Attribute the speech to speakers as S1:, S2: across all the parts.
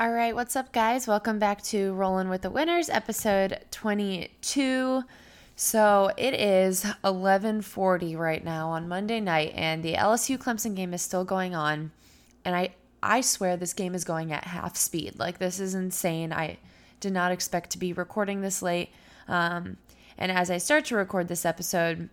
S1: All right, what's up, guys? Welcome back to Rolling with the Winners, episode 22. So it is 11:40 right now on Monday night, and the LSU Clemson game is still going on. And I, I swear this game is going at half speed. Like this is insane. I did not expect to be recording this late. Um, and as I start to record this episode,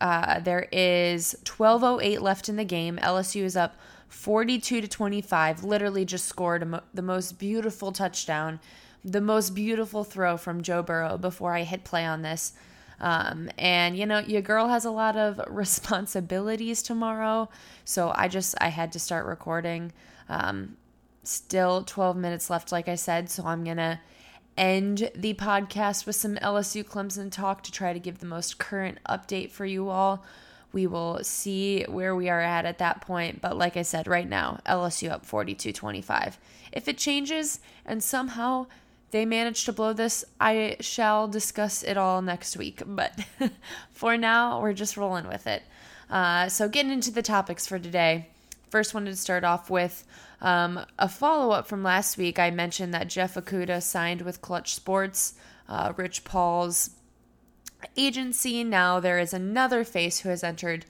S1: uh, there is 12:08 left in the game. LSU is up 42 to 25. Literally just scored mo- the most beautiful touchdown, the most beautiful throw from Joe Burrow before I hit play on this. Um, and you know, your girl has a lot of responsibilities tomorrow, so I just I had to start recording. Um, still 12 minutes left, like I said, so I'm gonna end the podcast with some LSU Clemson talk to try to give the most current update for you all. We will see where we are at at that point. But like I said, right now, LSU up 42 25. If it changes and somehow they manage to blow this, I shall discuss it all next week. But for now, we're just rolling with it. Uh, so, getting into the topics for today. First, wanted to start off with um, a follow up from last week. I mentioned that Jeff Okudah signed with Clutch Sports, uh, Rich Paul's agency. Now there is another face who has entered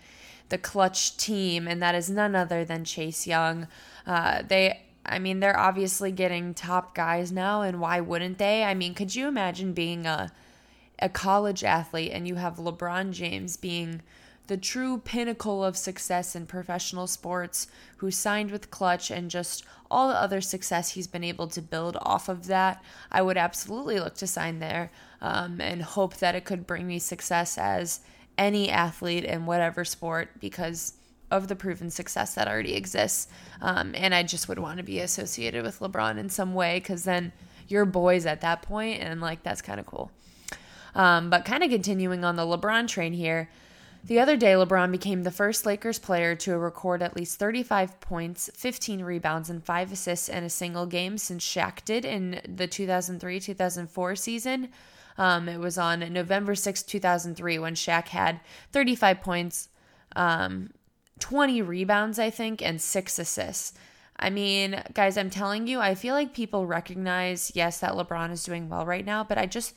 S1: the Clutch team, and that is none other than Chase Young. Uh, they, I mean, they're obviously getting top guys now, and why wouldn't they? I mean, could you imagine being a a college athlete and you have LeBron James being the true pinnacle of success in professional sports, who signed with Clutch and just all the other success he's been able to build off of that, I would absolutely look to sign there um, and hope that it could bring me success as any athlete in whatever sport because of the proven success that already exists. Um, and I just would want to be associated with LeBron in some way because then you're boys at that point, and like that's kind of cool. Um, but kind of continuing on the LeBron train here. The other day, LeBron became the first Lakers player to record at least 35 points, 15 rebounds, and 5 assists in a single game since Shaq did in the 2003 2004 season. Um, it was on November 6, 2003, when Shaq had 35 points, um, 20 rebounds, I think, and 6 assists. I mean, guys, I'm telling you, I feel like people recognize, yes, that LeBron is doing well right now, but I just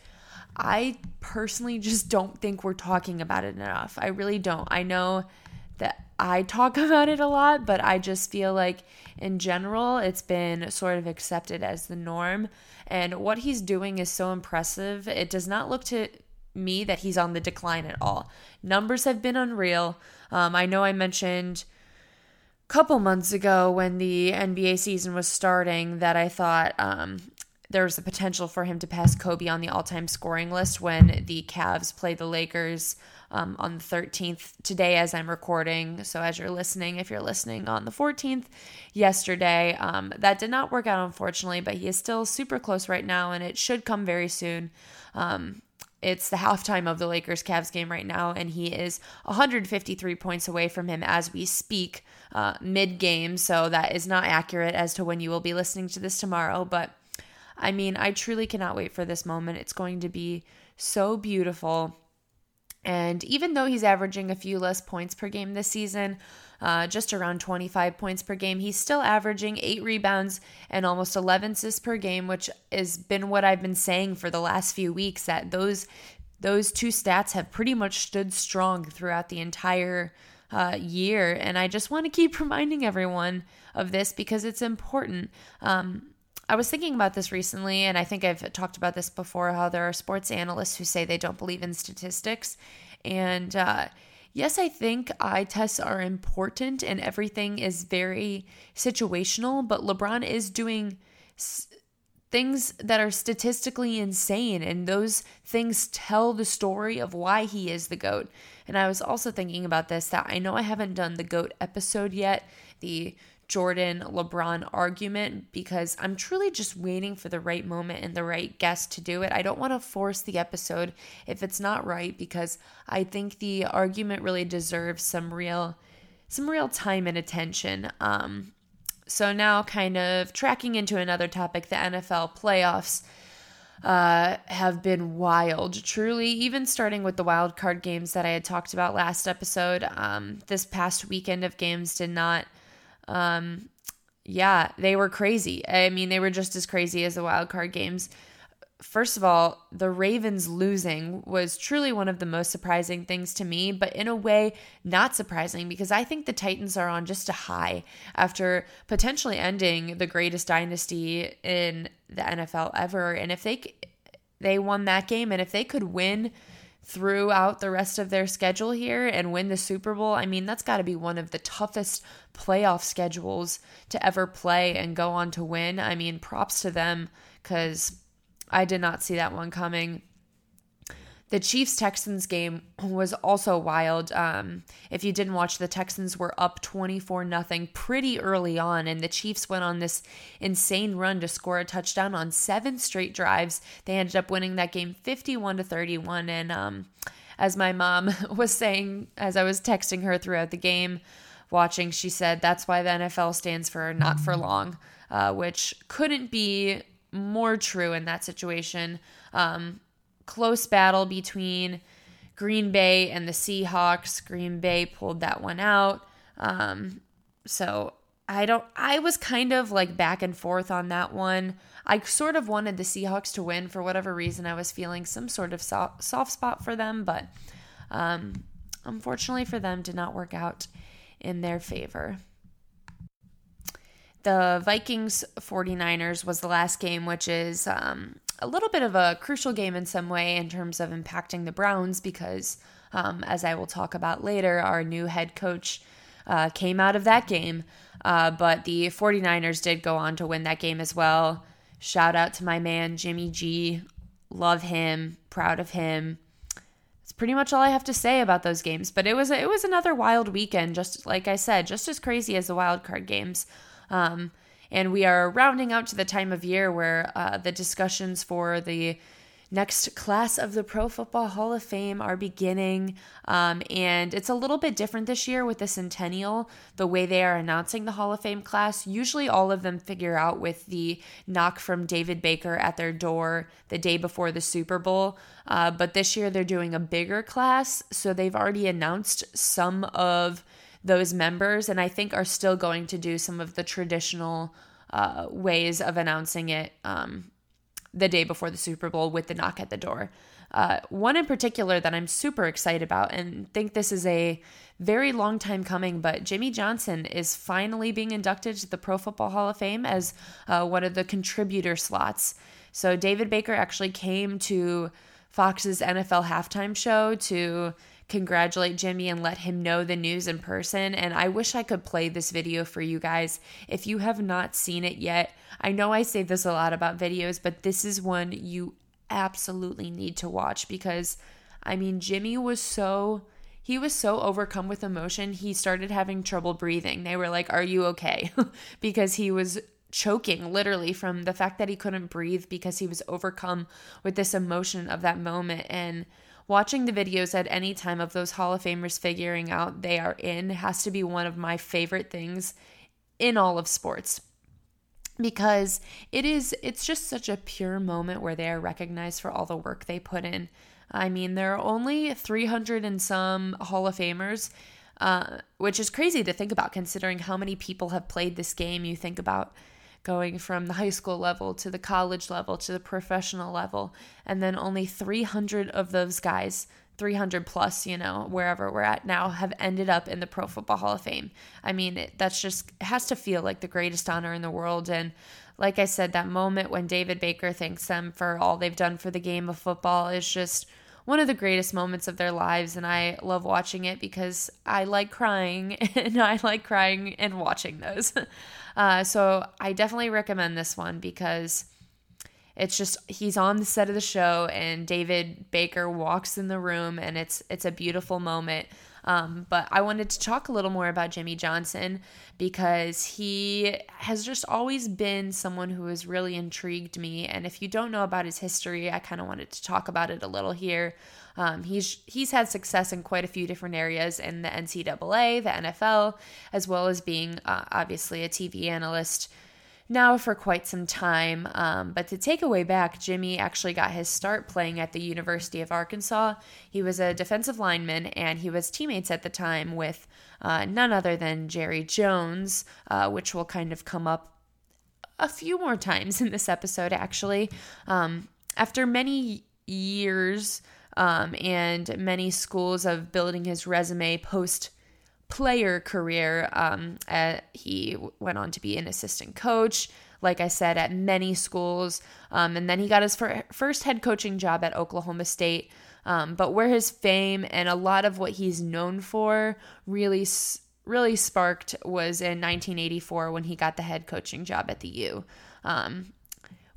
S1: I personally just don't think we're talking about it enough. I really don't. I know that I talk about it a lot, but I just feel like in general it's been sort of accepted as the norm. And what he's doing is so impressive. It does not look to me that he's on the decline at all. Numbers have been unreal. Um, I know I mentioned a couple months ago when the NBA season was starting that I thought um, there's a potential for him to pass Kobe on the all time scoring list when the Cavs play the Lakers um, on the 13th today, as I'm recording. So, as you're listening, if you're listening on the 14th, yesterday, um, that did not work out, unfortunately, but he is still super close right now, and it should come very soon. Um, it's the halftime of the Lakers Cavs game right now, and he is 153 points away from him as we speak, uh, mid game. So that is not accurate as to when you will be listening to this tomorrow. But I mean, I truly cannot wait for this moment. It's going to be so beautiful. And even though he's averaging a few less points per game this season, uh, just around 25 points per game, he's still averaging eight rebounds and almost 11 assists per game, which has been what I've been saying for the last few weeks. That those those two stats have pretty much stood strong throughout the entire uh, year, and I just want to keep reminding everyone of this because it's important. Um, I was thinking about this recently, and I think I've talked about this before how there are sports analysts who say they don't believe in statistics. And uh, yes, I think eye tests are important and everything is very situational, but LeBron is doing s- things that are statistically insane, and those things tell the story of why he is the GOAT. And I was also thinking about this that I know I haven't done the GOAT episode yet, the Jordan LeBron argument because I'm truly just waiting for the right moment and the right guest to do it. I don't want to force the episode if it's not right because I think the argument really deserves some real some real time and attention. Um so now kind of tracking into another topic, the NFL playoffs uh, have been wild, truly. Even starting with the wild card games that I had talked about last episode, um, this past weekend of games did not um, yeah, they were crazy. I mean, they were just as crazy as the wild card games. First of all, the Ravens losing was truly one of the most surprising things to me, but in a way, not surprising because I think the Titans are on just a high after potentially ending the greatest dynasty in the NFL ever. And if they they won that game, and if they could win throughout the rest of their schedule here and win the Super Bowl, I mean, that's got to be one of the toughest playoff schedules to ever play and go on to win. I mean, props to them because I did not see that one coming. The Chiefs Texans game was also wild. Um, if you didn't watch, the Texans were up 24 nothing pretty early on, and the Chiefs went on this insane run to score a touchdown on seven straight drives. They ended up winning that game 51 to 31. And um, as my mom was saying, as I was texting her throughout the game, watching, she said that's why the NFL stands for not for long, uh, which couldn't be more true in that situation. Um, close battle between Green Bay and the Seahawks. Green Bay pulled that one out. Um, so I don't, I was kind of like back and forth on that one. I sort of wanted the Seahawks to win for whatever reason. I was feeling some sort of soft, soft spot for them, but um, unfortunately for them, did not work out in their favor. The Vikings 49ers was the last game, which is um, a little bit of a crucial game in some way in terms of impacting the Browns because, um, as I will talk about later, our new head coach uh, came out of that game. Uh, but the 49ers did go on to win that game as well. Shout out to my man, Jimmy G. Love him, proud of him. That's pretty much all I have to say about those games. But it was it was another wild weekend, just like I said, just as crazy as the wild card games. Um, and we are rounding out to the time of year where uh, the discussions for the next class of the Pro Football Hall of Fame are beginning. Um, and it's a little bit different this year with the Centennial, the way they are announcing the Hall of Fame class. Usually, all of them figure out with the knock from David Baker at their door the day before the Super Bowl. Uh, but this year, they're doing a bigger class. So they've already announced some of those members, and I think are still going to do some of the traditional uh, ways of announcing it um, the day before the Super Bowl with the knock at the door. Uh, one in particular that I'm super excited about and think this is a very long time coming, but Jimmy Johnson is finally being inducted to the Pro Football Hall of Fame as uh, one of the contributor slots. So David Baker actually came to Fox's NFL halftime show to congratulate Jimmy and let him know the news in person. And I wish I could play this video for you guys. If you have not seen it yet, I know I say this a lot about videos, but this is one you absolutely need to watch because I mean, Jimmy was so he was so overcome with emotion, he started having trouble breathing. They were like, "Are you okay?" because he was choking literally from the fact that he couldn't breathe because he was overcome with this emotion of that moment and watching the videos at any time of those Hall of Famers figuring out they are in has to be one of my favorite things in all of sports because it is it's just such a pure moment where they are recognized for all the work they put in. I mean, there are only 300 and some Hall of Famers, uh, which is crazy to think about considering how many people have played this game. You think about going from the high school level to the college level to the professional level. And then only 300 of those guys, 300 plus, you know, wherever we're at now, have ended up in the Pro Football Hall of Fame. I mean, it, that's just, it has to feel like the greatest honor in the world. And like I said, that moment when David Baker thanks them for all they've done for the game of football is just one of the greatest moments of their lives. And I love watching it because I like crying and I like crying and watching those. Uh, so I definitely recommend this one because it's just he's on the set of the show and David Baker walks in the room and it's it's a beautiful moment. Um, but I wanted to talk a little more about Jimmy Johnson because he has just always been someone who has really intrigued me. And if you don't know about his history, I kind of wanted to talk about it a little here. Um, he's he's had success in quite a few different areas in the NCAA, the NFL, as well as being uh, obviously a TV analyst now for quite some time. Um, but to take away back, Jimmy actually got his start playing at the University of Arkansas. He was a defensive lineman and he was teammates at the time with uh, none other than Jerry Jones, uh, which will kind of come up a few more times in this episode, actually. Um, after many years um, and many schools of building his resume post player career. Um, he went on to be an assistant coach, like I said, at many schools. Um, and then he got his fir- first head coaching job at Oklahoma State. Um, but where his fame and a lot of what he's known for really, really sparked was in 1984 when he got the head coaching job at the U. Um,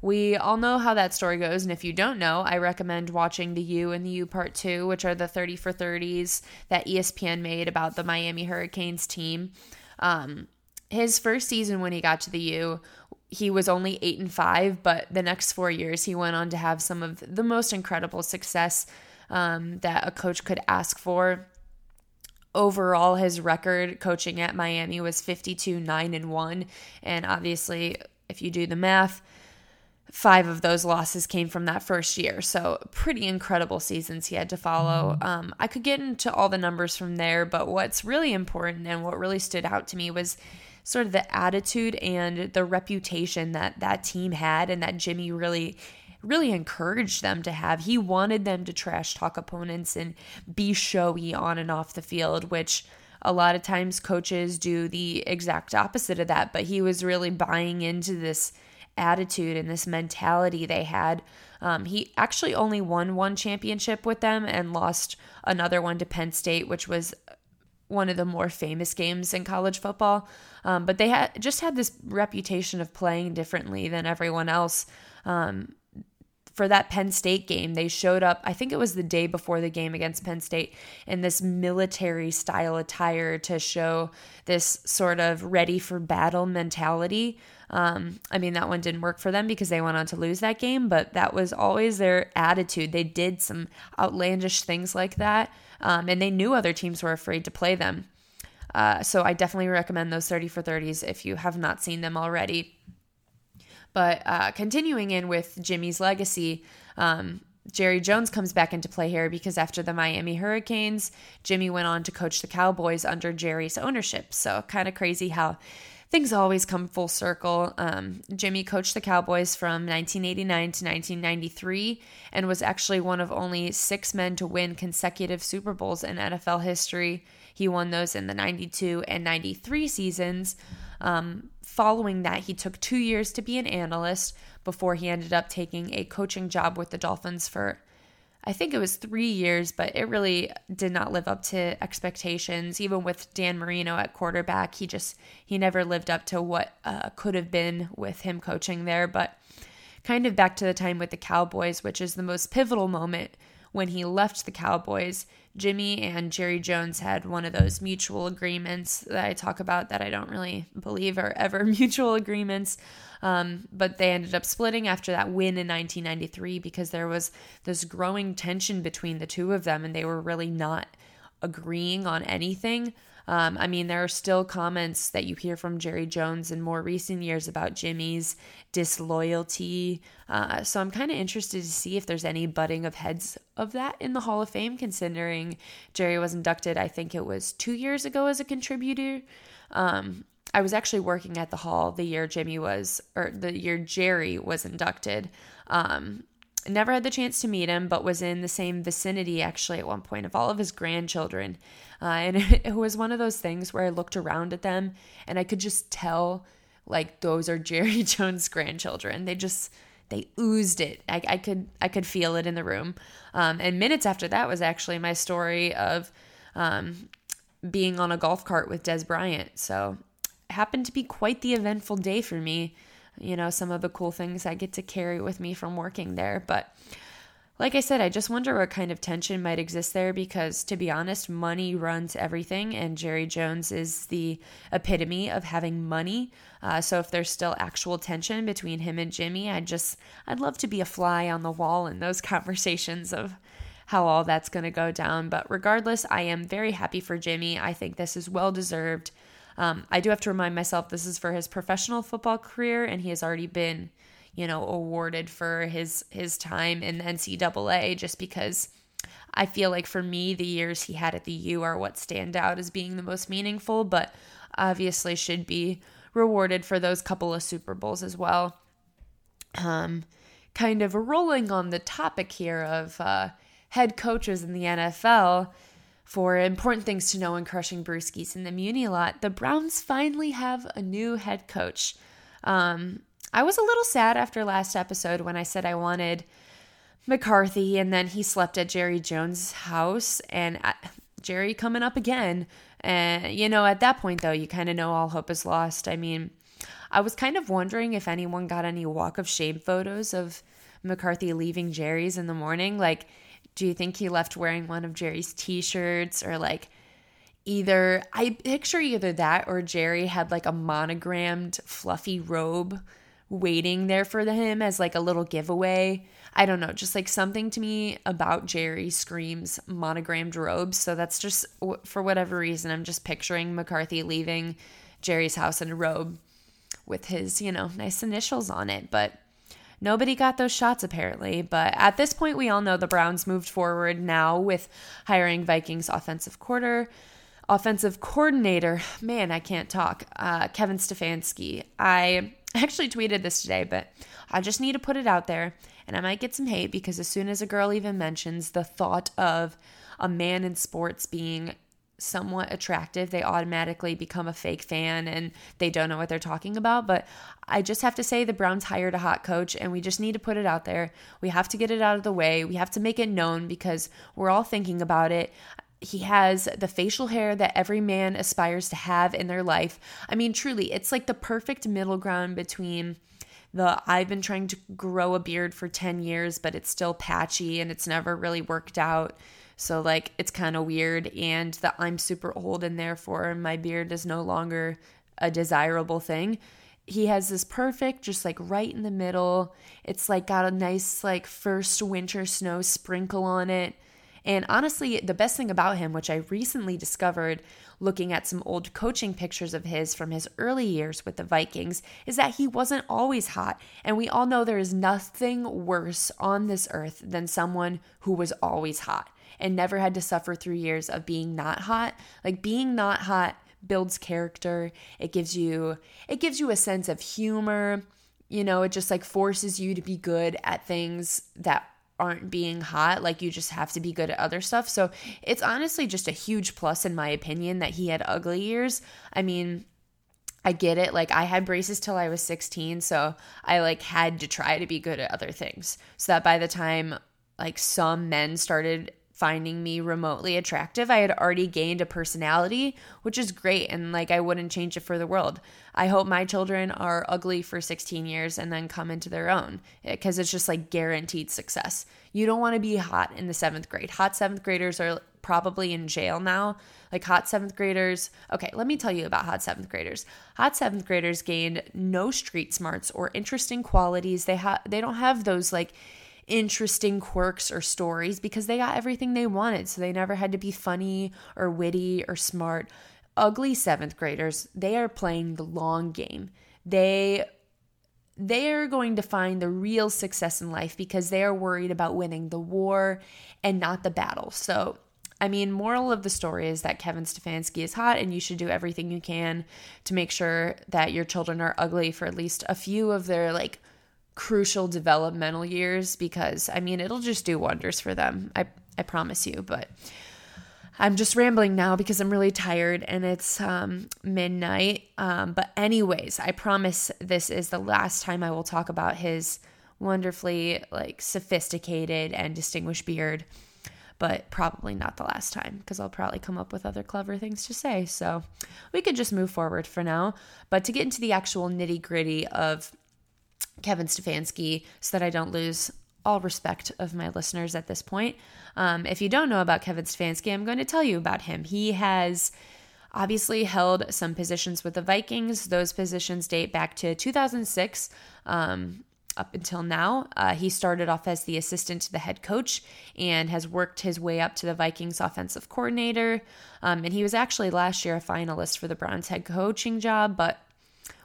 S1: we all know how that story goes, and if you don't know, I recommend watching the U and the U Part 2, which are the 30 for 30s that ESPN made about the Miami Hurricanes team. Um, his first season when he got to the U, he was only 8 and 5, but the next 4 years he went on to have some of the most incredible success um, that a coach could ask for. Overall, his record coaching at Miami was 52 9 and 1, and obviously, if you do the math, five of those losses came from that first year. So, pretty incredible seasons he had to follow. Mm-hmm. Um, I could get into all the numbers from there, but what's really important and what really stood out to me was sort of the attitude and the reputation that that team had and that Jimmy really really encouraged them to have. He wanted them to trash talk opponents and be showy on and off the field, which a lot of times coaches do the exact opposite of that, but he was really buying into this attitude and this mentality they had. Um, he actually only won one championship with them and lost another one to Penn State, which was one of the more famous games in college football. Um, but they had just had this reputation of playing differently than everyone else. Um, for that Penn State game, they showed up, I think it was the day before the game against Penn State, in this military style attire to show this sort of ready for battle mentality. Um, I mean, that one didn't work for them because they went on to lose that game, but that was always their attitude. They did some outlandish things like that, um, and they knew other teams were afraid to play them. Uh, so I definitely recommend those 30 for 30s if you have not seen them already. But uh, continuing in with Jimmy's legacy, um, Jerry Jones comes back into play here because after the Miami Hurricanes, Jimmy went on to coach the Cowboys under Jerry's ownership. So, kind of crazy how things always come full circle. Um, Jimmy coached the Cowboys from 1989 to 1993 and was actually one of only six men to win consecutive Super Bowls in NFL history. He won those in the 92 and 93 seasons. Um, following that, he took two years to be an analyst before he ended up taking a coaching job with the Dolphins for I think it was three years, but it really did not live up to expectations. Even with Dan Marino at quarterback, he just he never lived up to what uh, could have been with him coaching there. But kind of back to the time with the Cowboys, which is the most pivotal moment when he left the Cowboys. Jimmy and Jerry Jones had one of those mutual agreements that I talk about that I don't really believe are ever mutual agreements. Um, but they ended up splitting after that win in 1993 because there was this growing tension between the two of them and they were really not agreeing on anything. Um, I mean, there are still comments that you hear from Jerry Jones in more recent years about Jimmy's disloyalty. Uh, so I'm kind of interested to see if there's any butting of heads of that in the Hall of Fame, considering Jerry was inducted, I think it was two years ago as a contributor. Um, I was actually working at the hall the year Jimmy was, or the year Jerry was inducted. Um, never had the chance to meet him, but was in the same vicinity actually at one point of all of his grandchildren. Uh, and it, was one of those things where I looked around at them and I could just tell, like, those are Jerry Jones' grandchildren. They just, they oozed it. I, I could, I could feel it in the room. Um, and minutes after that was actually my story of um, being on a golf cart with Dez Bryant. So happened to be quite the eventful day for me. You know, some of the cool things I get to carry with me from working there. But like I said, I just wonder what kind of tension might exist there because, to be honest, money runs everything, and Jerry Jones is the epitome of having money. Uh, so, if there's still actual tension between him and Jimmy, I'd just, I'd love to be a fly on the wall in those conversations of how all that's going to go down. But regardless, I am very happy for Jimmy. I think this is well deserved. Um, I do have to remind myself this is for his professional football career, and he has already been, you know, awarded for his his time in the NCAA. Just because I feel like for me, the years he had at the U are what stand out as being the most meaningful, but obviously should be rewarded for those couple of Super Bowls as well. Um, kind of rolling on the topic here of uh, head coaches in the NFL for important things to know in crushing brewskis in the Muni lot, the Browns finally have a new head coach. Um, I was a little sad after last episode when I said I wanted McCarthy, and then he slept at Jerry Jones' house, and I, Jerry coming up again. And, you know, at that point, though, you kind of know all hope is lost. I mean, I was kind of wondering if anyone got any walk of shame photos of McCarthy leaving Jerry's in the morning. Like, do you think he left wearing one of Jerry's t shirts or like either? I picture either that or Jerry had like a monogrammed fluffy robe waiting there for him as like a little giveaway. I don't know, just like something to me about Jerry screams monogrammed robes. So that's just for whatever reason, I'm just picturing McCarthy leaving Jerry's house in a robe with his, you know, nice initials on it. But Nobody got those shots apparently, but at this point, we all know the Browns moved forward now with hiring Vikings offensive quarter, offensive coordinator. Man, I can't talk. Uh, Kevin Stefanski. I actually tweeted this today, but I just need to put it out there, and I might get some hate because as soon as a girl even mentions the thought of a man in sports being somewhat attractive, they automatically become a fake fan and they don't know what they're talking about. But I just have to say the Browns hired a hot coach and we just need to put it out there. We have to get it out of the way. We have to make it known because we're all thinking about it. He has the facial hair that every man aspires to have in their life. I mean, truly, it's like the perfect middle ground between the I've been trying to grow a beard for 10 years, but it's still patchy and it's never really worked out so, like, it's kind of weird. And that I'm super old and therefore my beard is no longer a desirable thing. He has this perfect, just like right in the middle. It's like got a nice, like, first winter snow sprinkle on it. And honestly, the best thing about him, which I recently discovered looking at some old coaching pictures of his from his early years with the Vikings, is that he wasn't always hot. And we all know there is nothing worse on this earth than someone who was always hot and never had to suffer through years of being not hot. Like being not hot builds character. It gives you it gives you a sense of humor. You know, it just like forces you to be good at things that aren't being hot like you just have to be good at other stuff so it's honestly just a huge plus in my opinion that he had ugly years i mean I get it. Like I had braces till I was 16, so I like had to try to be good at other things. So that by the time like some men started finding me remotely attractive. I had already gained a personality, which is great. And like, I wouldn't change it for the world. I hope my children are ugly for 16 years and then come into their own eh, because it's just like guaranteed success. You don't want to be hot in the seventh grade. Hot seventh graders are probably in jail now. Like hot seventh graders. Okay, let me tell you about hot seventh graders. Hot seventh graders gained no street smarts or interesting qualities. They have they don't have those like interesting quirks or stories because they got everything they wanted. So they never had to be funny or witty or smart. Ugly seventh graders, they are playing the long game. They they are going to find the real success in life because they are worried about winning the war and not the battle. So, I mean, moral of the story is that Kevin Stefanski is hot and you should do everything you can to make sure that your children are ugly for at least a few of their like crucial developmental years because I mean it'll just do wonders for them. I I promise you, but I'm just rambling now because I'm really tired and it's um, midnight. Um, but, anyways, I promise this is the last time I will talk about his wonderfully like sophisticated and distinguished beard, but probably not the last time because I'll probably come up with other clever things to say. So we could just move forward for now. But to get into the actual nitty gritty of Kevin Stefanski so that I don't lose all respect of my listeners at this point. Um, if you don't know about Kevin Stefanski, I'm going to tell you about him. He has obviously held some positions with the Vikings. Those positions date back to 2006. Um, up until now. Uh, he started off as the assistant to the head coach and has worked his way up to the Vikings offensive coordinator. Um, and he was actually last year a finalist for the Browns head coaching job, but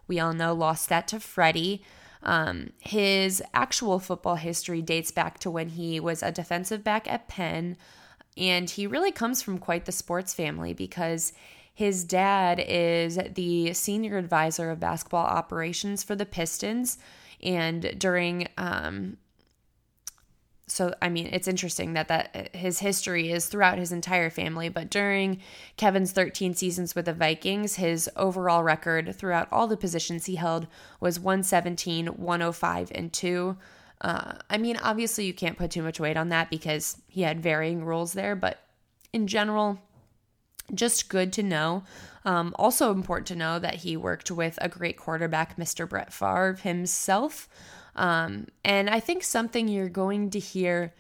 S1: we all know lost that to Freddie. Um, his actual football history dates back to when he was a defensive back at Penn. And he really comes from quite the sports family because his dad is the senior advisor of basketball operations for the Pistons. And during um, so I mean it's interesting that that his history is throughout his entire family but during Kevin's 13 seasons with the Vikings his overall record throughout all the positions he held was 117 105 and 2 uh, I mean obviously you can't put too much weight on that because he had varying roles there but in general just good to know um, also important to know that he worked with a great quarterback Mr. Brett Favre himself um, and I think something you're going to hear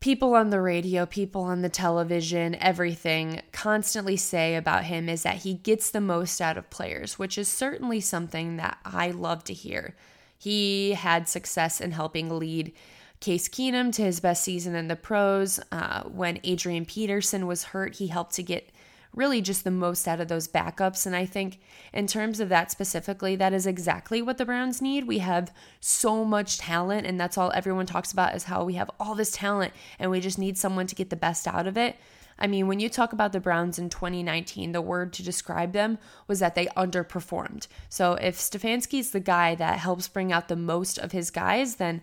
S1: people on the radio, people on the television, everything constantly say about him is that he gets the most out of players, which is certainly something that I love to hear. He had success in helping lead Case Keenum to his best season in the pros. Uh, when Adrian Peterson was hurt, he helped to get really just the most out of those backups. And I think, in terms of that specifically, that is exactly what the Browns need. We have so much talent, and that's all everyone talks about is how we have all this talent and we just need someone to get the best out of it. I mean, when you talk about the Browns in 2019, the word to describe them was that they underperformed. So if Stefanski's the guy that helps bring out the most of his guys, then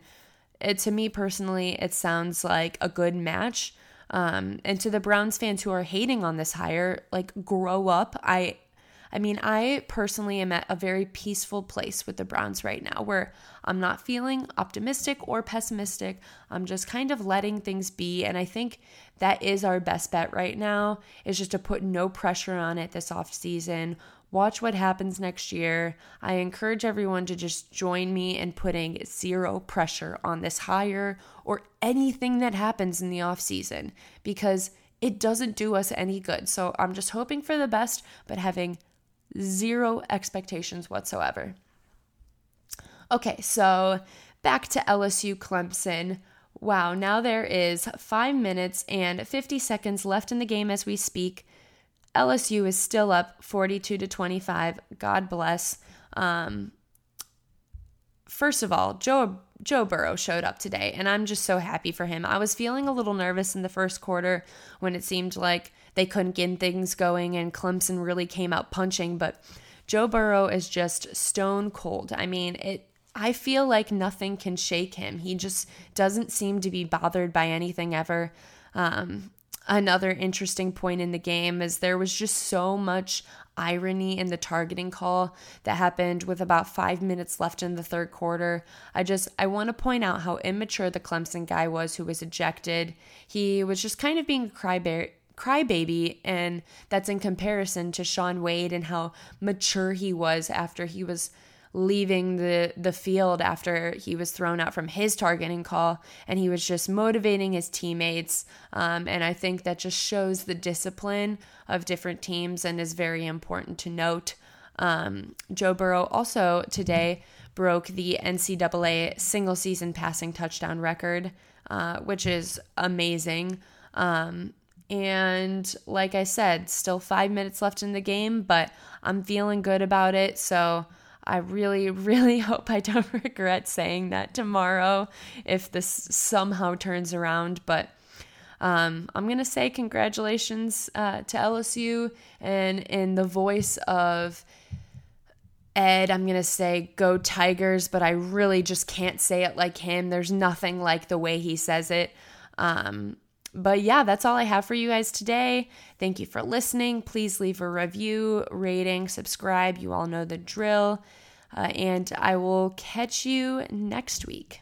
S1: it, to me personally, it sounds like a good match. Um, and to the Browns fans who are hating on this hire, like grow up. I I mean, I personally am at a very peaceful place with the Browns right now where I'm not feeling optimistic or pessimistic. I'm just kind of letting things be. And I think that is our best bet right now is just to put no pressure on it this off season watch what happens next year. I encourage everyone to just join me in putting zero pressure on this hire or anything that happens in the off season because it doesn't do us any good. So I'm just hoping for the best, but having zero expectations whatsoever. Okay, so back to LSU Clemson. Wow, now there is five minutes and 50 seconds left in the game as we speak. LSU is still up 42 to 25. God bless. Um, first of all, Joe Joe Burrow showed up today, and I'm just so happy for him. I was feeling a little nervous in the first quarter when it seemed like they couldn't get things going and Clemson really came out punching, but Joe Burrow is just stone cold. I mean, it I feel like nothing can shake him. He just doesn't seem to be bothered by anything ever. Um, Another interesting point in the game is there was just so much irony in the targeting call that happened with about five minutes left in the third quarter. I just I want to point out how immature the Clemson guy was who was ejected. He was just kind of being a crybaby crybaby and that's in comparison to Shaun Wade and how mature he was after he was leaving the the field after he was thrown out from his targeting call and he was just motivating his teammates. Um, and i think that just shows the discipline of different teams and is very important to note. Um, joe burrow also today broke the ncaa single season passing touchdown record uh, which is amazing. Um, and like I said, still five minutes left in the game, but I'm feeling good about it. So I really, really hope I don't regret saying that tomorrow if this somehow turns around. But um, I'm going to say congratulations uh, to LSU. And in the voice of Ed, I'm going to say go Tigers, but I really just can't say it like him. There's nothing like the way he says it. Um, but yeah, that's all I have for you guys today. Thank you for listening. Please leave a review, rating, subscribe. You all know the drill. Uh, and I will catch you next week.